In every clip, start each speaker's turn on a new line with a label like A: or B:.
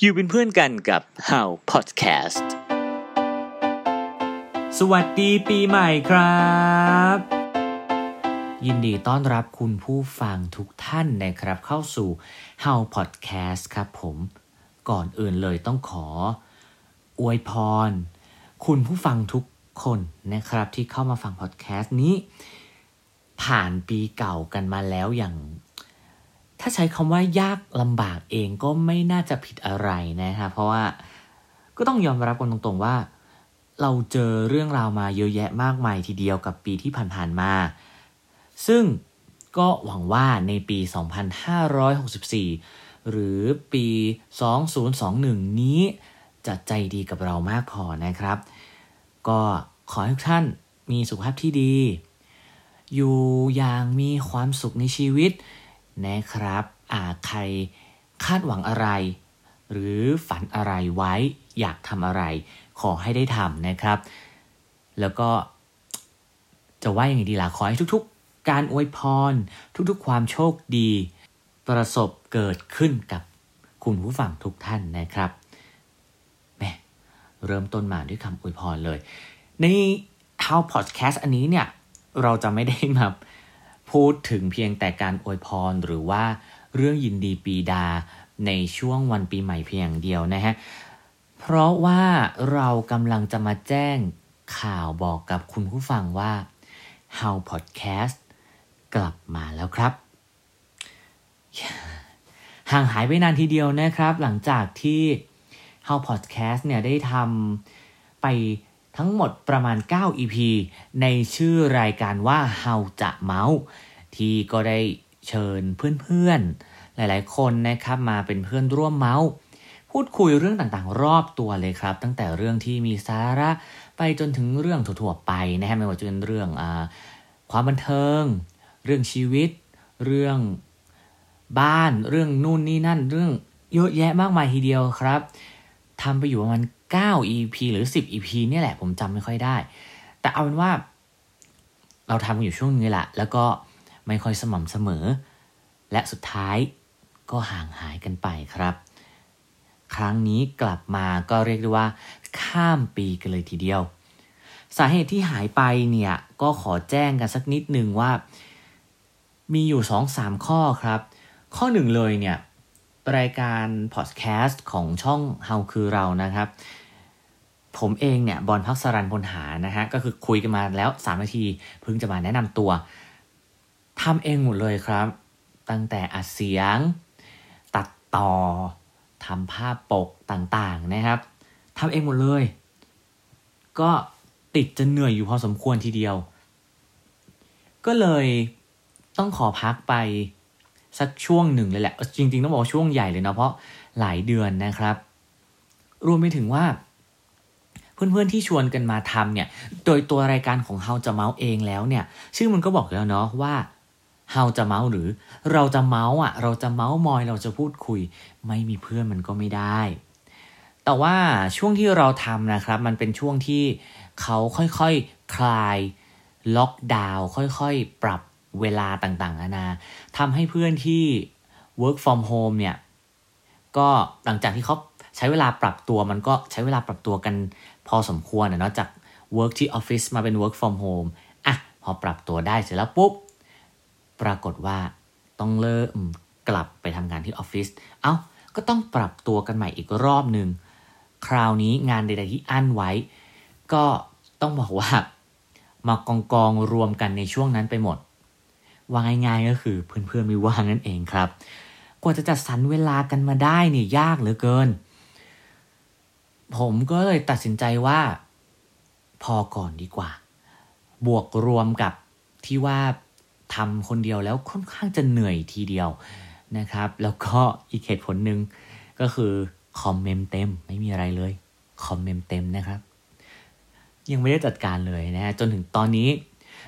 A: อยู่เป็นเพื่อนกันกับ How Podcast
B: สวัสดีปีใหม่ครับ ยินดีต้อนรับคุณผู้ฟังทุกท่านนะครับ เข้าสู่ How Podcast ครับผม ก่อนอื่นเลยต้องขอ อวยพร คุณผู้ฟังทุกคนนะครับที่เข้ามาฟังพอดแคสต์นี้ ผ่านปีเก่ากันมาแล้วอย่าง ถ้าใช้คำว่ายากลำบากเองก็ไม่น่าจะผิดอะไรนะครับเพราะว่าก็ต้องยอมรับกันตรงๆว่า เราเจอเรื่องราวมาเยอะแยะมากมายทีเดียวกับปีที่ผ่านๆมา ซึ่งก็หวังว่าในปี 2564 หรือปี 2021 นี้จะใจดีกับเรามากพอนะครับ ก็ขอให้ทุกท่านมีสุขภาพที่ดี อยู่อย่างมีความสุขในชีวิต นะครับอาใครคาดหวังอะไร หรือฝันอะไรไว้อยากทำอะไร ขอให้ได้ทำนะครับ แล้วก็จะว่าอย่างไงดีล่ะขอให้ทุกๆ การอวยพร ทุกๆ ความโชคดี ประสบเกิดขึ้นกับคุณผู้ฟังทุกท่านนะครับแม่เริ่มต้นมาด้วยคำอวยพรเลย ใน How Podcast อันนี้เนี่ย เราจะไม่ได้มา พูดถึงเพียงแต่การอวยพรหรือว่าเรื่องยินดีปีดาในช่วงวันปีใหม่เพียงเดียวนะฮะ เพราะว่าเรากำลังจะมาแจ้งข่าวบอกกับคุณผู้ฟังว่า How Podcast กลับมาแล้วครับ ห่างหายไปนานทีเดียวนะครับ หลังจากที่ How Podcast เนี่ยได้ทำไป ทั้งหมดประมาณ 9 EP ในชื่อรายการว่า How จะเมาส์ที่ก็ได้เชิญเพื่อนๆ หลายๆ คนนะครับมาเป็นเพื่อนร่วมเมาส์พูดคุยเรื่องต่างๆ รอบตัวเลยครับ ตั้งแต่เรื่องที่มีสาระไปจนถึงเรื่องทั่วๆไปนะฮะไม่ว่าจะเป็นเรื่องอความบันเทิง เรื่องชีวิต เรื่องบ้านเรื่องนู่นนี่นั่น เรื่องเยอะแยะมากมายทีเดียวครับทำไปอยู่ประมาณ 9 EP หรือ 10 EP เนี่ยแหละผมจำไม่ค่อยได้ แต่เอาเป็นว่า เราทำอยู่ช่วงนี้แหละแล้วก็ไม่ค่อยสม่ำเสมอ และสุดท้ายก็ห่างหายกันไปครับ ครั้งนี้กลับมาก็เรียกได้ว่า ข้ามปีกันเลยทีเดียว สาเหตุที่หายไปเนี่ยก็ขอแจ้งกันสักนิดนึงว่า มีอยู่ 2-3 ข้อครับ ข้อหนึ่งเลยเนี่ยรายการพอดแคสต์ของช่องเฮาคือเรานะครับ ผมเองเนี่ยบอลพักสรันพลหานะฮะก็คือคุยกันมาแล้ว 3 นาทีเพิ่งจะมาแนะนำตัวทำเองหมดเลยครับ ตั้งแต่อัดเสียง ตัดต่อทำภาพปกต่างๆนะครับทำเองหมดเลย ก็ติดจะเหนื่อยอยู่พอสมควรทีเดียว ก็เลยต้องขอพักไปสักช่วงหนึ่งเลยแหละ จริง ๆ ต้องบอกช่วงใหญ่เลยนะเพราะหลายเดือนนะครับ รวมไปถึงว่า เพื่อนๆที่ชวนกันมาทำเนี่ย โดยตัวรายการของเฮาจะเมาส์เองแล้วเนี่ย ชื่อมันก็บอกแล้วเนาะว่าเฮาจะเมาส์หรือเราจะเมาส์อะ เราจะเมาส์มอยเราจะพูดคุย ไม่มีเพื่อนมันก็ไม่ได้ แต่ว่าช่วงที่เราทำนะครับ มันเป็นช่วงที่เขาค่อยๆคคลายล็อกดาวน์ค่อยๆ ปรับเวลาต่างๆนานาทำให้เพื่อนที่ work from home เนี่ย ก็หลังจากที่เขาใช้เวลาปรับตัวมันก็ใช้เวลาปรับตัวกัน อสมควรนะเนาะจาก work ที่ออฟฟิศมาเป็น work from home อะพอปรับตัวได้เสร็จแล้วปุ๊บ ปรากฏว่าต้องเริ่มกลับไปทำงานที่ออฟฟิศเอา้าก็ต้องปรับตัวกันใหม่อีกรอบหนึ่งคราวนี้งานใดๆที่อั้นไว้ ก็ต้องบอกว่ามากองกองรวมกันในช่วงนั้นไปหมดว่าง่ายๆก็คือเพื่อนๆไม่ว่างนั่นเองครับ กว่าจะจัดสรรเวลากันมาได้เนี่ยยากเหลือเกิน ผมก็เลยตัดสินใจว่า พอก่อนดีกว่า บวกรวมกับที่ว่าทำคนเดียวแล้วค่อนข้างจะเหนื่อยทีเดียวนะครับ แล้วก็อีกเหตุผลหนึ่งก็คือคอมเมนต์เต็มไม่มีอะไรเลยคอมเมนต์เต็มนะครับ ยังไม่ได้จัดการเลยนะฮะจนถึงตอนนี้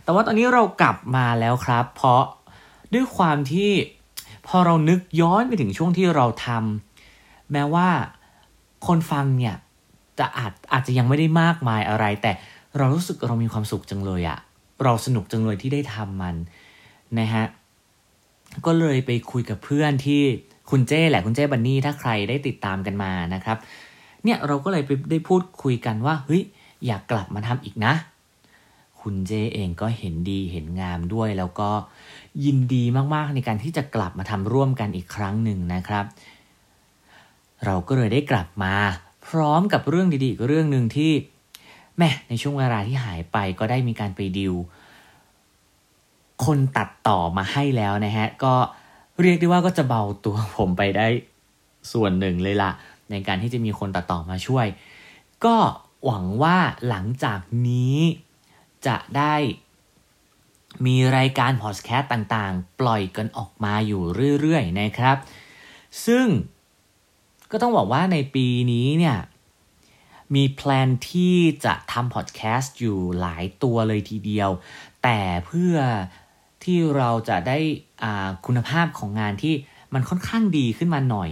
B: แต่ว่าตอนนี้เรากลับมาแล้วครับ เพราะด้วยความที่พอเรานึกย้อนไปถึงช่วงที่เราทำแม้ว่าคนฟังเนี่ย จะอาจอาจจะยังไม่ได้มากมายอะไร แต่เรารู้สึกเรามีความสุขจังเลยอะเราสนุกจังเลยที่ได้ทำมันนะฮะก็เลยไปคุยกับเพื่อนที่คุณเจ้แหละคุณเจ้บันนี่ถ้าใครได้ติดตามกันมานะครับ เนี่ยเราก็เลยไปได้พูดคุยกันว่าเฮ้ยอยากกลับมาทำอีกนะ คุณเจเองก็เห็นดีเห็นงามด้วย แล้วก็ยินดีมากๆในการที่จะกลับมาทำร่วมกันอีกครั้งหนึ่งนะครับ เราก็เลยได้กลับมา พร้อมกับเรื่องดีๆอีกเรื่องหนึ่งที่แม่ในช่วงเวลาที่หายไปก็ได้มีการไปดิวคนตัดต่อมาให้แล้วนะฮะ ก็เรียกได้ว่าก็จะเบาตัวผมไปได้ส่วนหนึ่งเลยละในการที่จะมีคนตัดต่อมาช่วย ก็หวังว่าหลังจากนี้จะได้มีรายการพอดแคสต์ต่างๆ ปล่อยกันออกมาอยู่เรื่อยๆนะครับ ซึ่ง ก็ต้องบอกว่าในปีนี้เนี่ยมี plan ที่จะทำพอดแคสต์อยู่หลายตัวเลยทีเดียว แต่เพื่อที่เราจะได้คุณภาพของงานที่มันค่อนข้างดีขึ้นมาหน่อย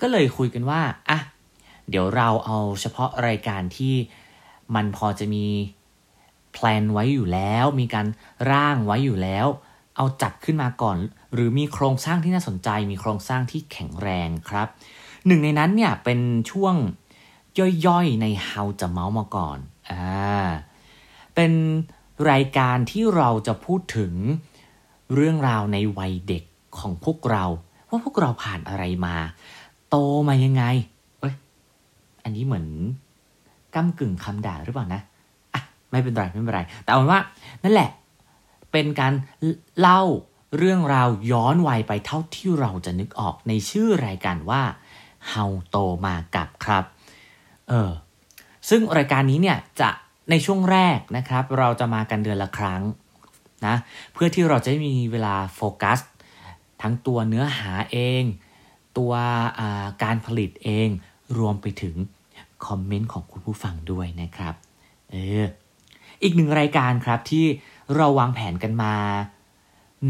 B: ก็เลยคุยกันว่าอะเดี๋ยวเราเอาเฉพาะรายการที่มันพอจะมี plan ไว้อยู่แล้ว มีการร่างไว้อยู่แล้ว เอาจัดขึ้นมาก่อน หรือมีโครงสร้างที่น่าสนใจ มีโครงสร้างที่แข็งแรงครับ หนึ่งในนั้นเนี่ยเป็นช่วงย่อยๆใน How จะเมาส์มาก่อนอ่าเป็นรายการที่เราจะพูดถึงเรื่องราวในวัยเด็กของพวกเรา ว่าพวกเราผ่านอะไรมา โตมายังไงเอ้ยอันนี้เหมือนก้ากึ่งคำด่าหรือเปล่านะอะไม่เป็นไรไม่เป็นไร แต่เอาเป็นว่า นั่นแหละเป็นการเล่าเรื่องราวย้อนวัยไปเท่าที่เราจะนึกออกในชื่อรายการว่า How โตมากับครับ เออ ซึ่งรายการนี้เนี่ยจะในช่วงแรกนะครับ เราจะมากันเดือนละครั้งนะเพื่อที่เราจะมีเวลาโฟกัส ทั้งตัวเนื้อหาเอง ตัวการผลิตเอง รวมไปถึงคอมเมนต์ของคุณผู้ฟังด้วยนะครับ เออ อีกหนึ่งรายการครับที่เราวางแผนกันมา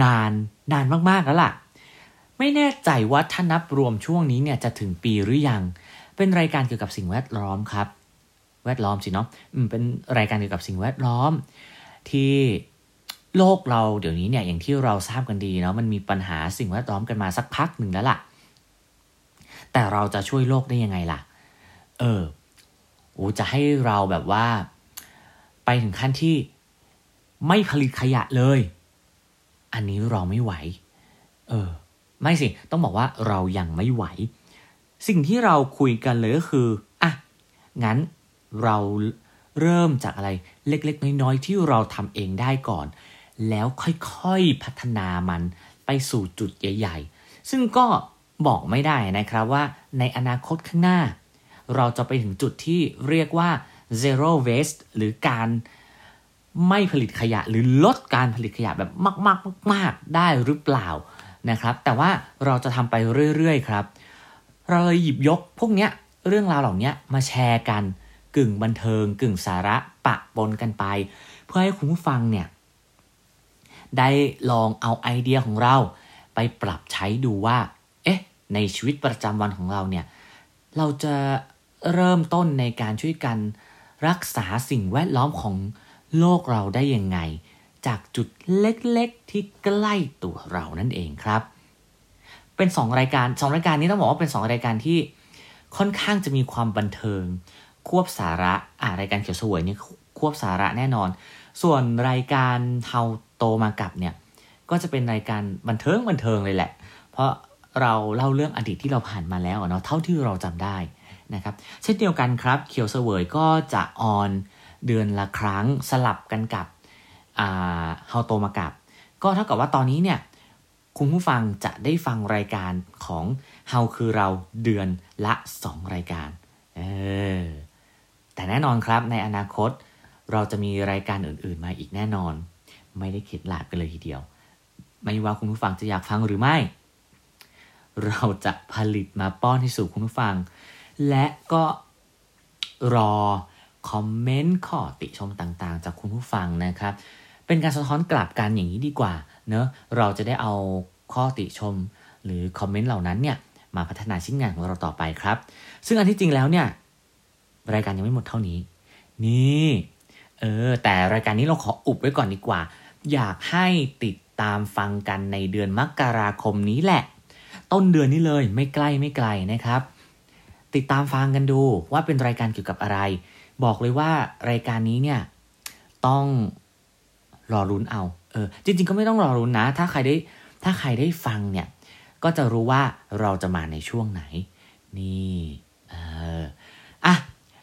B: นานนานมาก ๆ แล้วล่ะ ไม่แน่ใจว่าถ้านับรวมช่วงนี้เนี่ยจะถึงปีหรือยัง เป็นรายการเกี่ยวกับสิ่งแวดล้อมครับ แวดล้อมสิเนาะอืมเป็นรายการเกี่ยวกับสิ่งแวดล้อม ที่โลกเราเดี๋ยวนี้เนี่ยอย่างที่เราทราบกันดีเนาะมันมีปัญหาสิ่งแวดล้อมกันมาสักพักหนึ่งแล้วล่ะ แต่เราจะช่วยโลกได้ยังไงล่ะ เออโอ้จะให้เราแบบว่า ไปถึงขั้นที่ไม่ผลิตขยะเลย อันนี้เราไม่ไหว เออ ไม่สิ ต้องบอกว่าเรายังไม่ไหว สิ่งที่เราคุยกันเลยก็คืออะงั้นเราเริ่มจากอะไรเล็กๆ น้อยๆ ที่เราทำเองได้ก่อน แล้วค่อยๆพัฒนามันไปสู่จุดใหญ่ๆ ซึ่งก็บอกไม่ได้นะครับว่าในอนาคตข้างหน้า เราจะไปถึงจุดที่เรียกว่า zero waste หรือการไม่ผลิตขยะหรือลดการผลิตขยะแบบมากๆมากๆได้หรือเปล่า นะครับ แต่ว่าเราจะทำไปเรื่อยๆครับ เราเลยหยิบยกพวกเนี้ยเรื่องราวเหล่านี้มาแชร์กันกึ่งบันเทิง กึ่งสาระปะปนกันไป เพื่อให้คุณผู้ฟังเนี่ยได้ลองเอาไอเดียของเรา ไปปรับใช้ดูว่า เอ๊ะ ในชีวิตประจำวันของเราเนี่ย เราจะเริ่มต้นในการช่วยกันรักษาสิ่งแวดล้อมของโลกเราได้ยังไง จากจุดเล็กๆที่ใกล้ตัวเรานั่นเองครับ เป็น 2 รายการ 2 รายการนี้ต้องบอกว่าเป็น 2 รายการที่ค่อนข้างจะมีความบันเทิง ควบสาระอ่ารายการเขียวสวยนี่ควบสาระแน่นอน ส่วนรายการเฮาโตมากับเนี่ยก็จะเป็นรายการบันเทิงบันเทิงเลยแหละ เพราะเราเล่าเรื่องอดีตที่เราผ่านมาแล้วเนาะเท่าที่เราจำได้นะครับเช่นเดียวกันครับเขียวเสวยก็จะออนเดือนละครั้งสลับกันกับ เฮาโตมากับ ก็เท่ากับว่าตอนนี้เนี่ยคุณผู้ฟังจะได้ฟังรายการของเฮาคือเราเดือนละ 2 รายการเออแต่แน่นอนครับในอนาคต เราจะมีรายการอื่นๆมาอีกแน่นอน ไม่ได้เข็ดหลาบกันเลยทีเดียว ไม่ว่าคุณผู้ฟังจะอยากฟังหรือไม่ เราจะผลิตมาป้อนให้สู่คุณผู้ฟัง และก็รอคอมเมนต์ข้อติชมต่างๆ จากคุณผู้ฟังนะครับ เป็นการสะท้อนกลับกันอย่างนี้ดีกว่าเนอะเราจะได้เอาข้อติชมหรือคอมเมนต์เหล่านั้นเนี่ยมาพัฒนาชิ้นงานของเราต่อไปครับ ซึ่งอันที่จริงแล้วเนี่ยรายการยังไม่หมดเท่านี้ นี่เออแต่รายการนี้เราขออุบไว้ก่อนดีกว่า อยากให้ติดตามฟังกันในเดือนมกราคมนี้แหละ ต้นเดือนนี้เลยไม่ใกล้ไม่ไกลนะครับ ติดตามฟังกันดูว่าเป็นรายการเกี่ยวกับอะไร บอกเลยว่ารายการนี้เนี่ยต้อง รอรุ้นเอาเออจริง ๆ ก็ไม่ต้องรอรุ้นนะ ถ้าใครได้ถ้าใครได้ฟังเนี่ย ก็จะรู้ว่าเราจะมาในช่วงไหน นี่เอออะ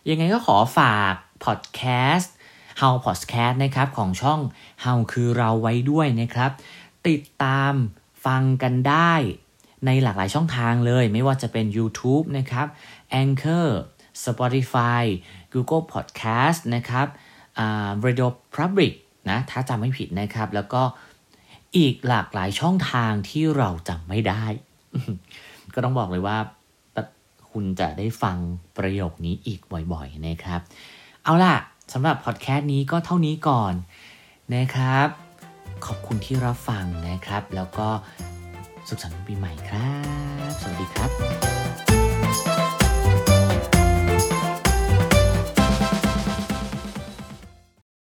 B: ยังไงก็ขอฝากพอดแคสต์ How Podcast นะครับของช่อง How คือเราไว้ด้วยนะครับ ติดตามฟังกันได้ในหลากหลายช่องทางเลย ไม่ว่าจะเป็น YouTube นะครับ Anchor Spotify Google Podcast นะครับอ่า Radio Public นะถ้าจำไม่ผิดนะครับ แล้วก็อีกหลากหลายช่องทางที่เราจำไม่ได้ ก็ต้องบอกเลยว่าคุณจะได้ฟังประโยคนี้อีกบ่อยๆนะครับ เอาล่ะสำหรับพอดแคสต์นี้ก็เท่านี้ก่อนนะครับ ขอบคุณที่รับฟังนะครับ แล้วก็สุขสันต์วันปีใหม่ครับ สวัสดีครับ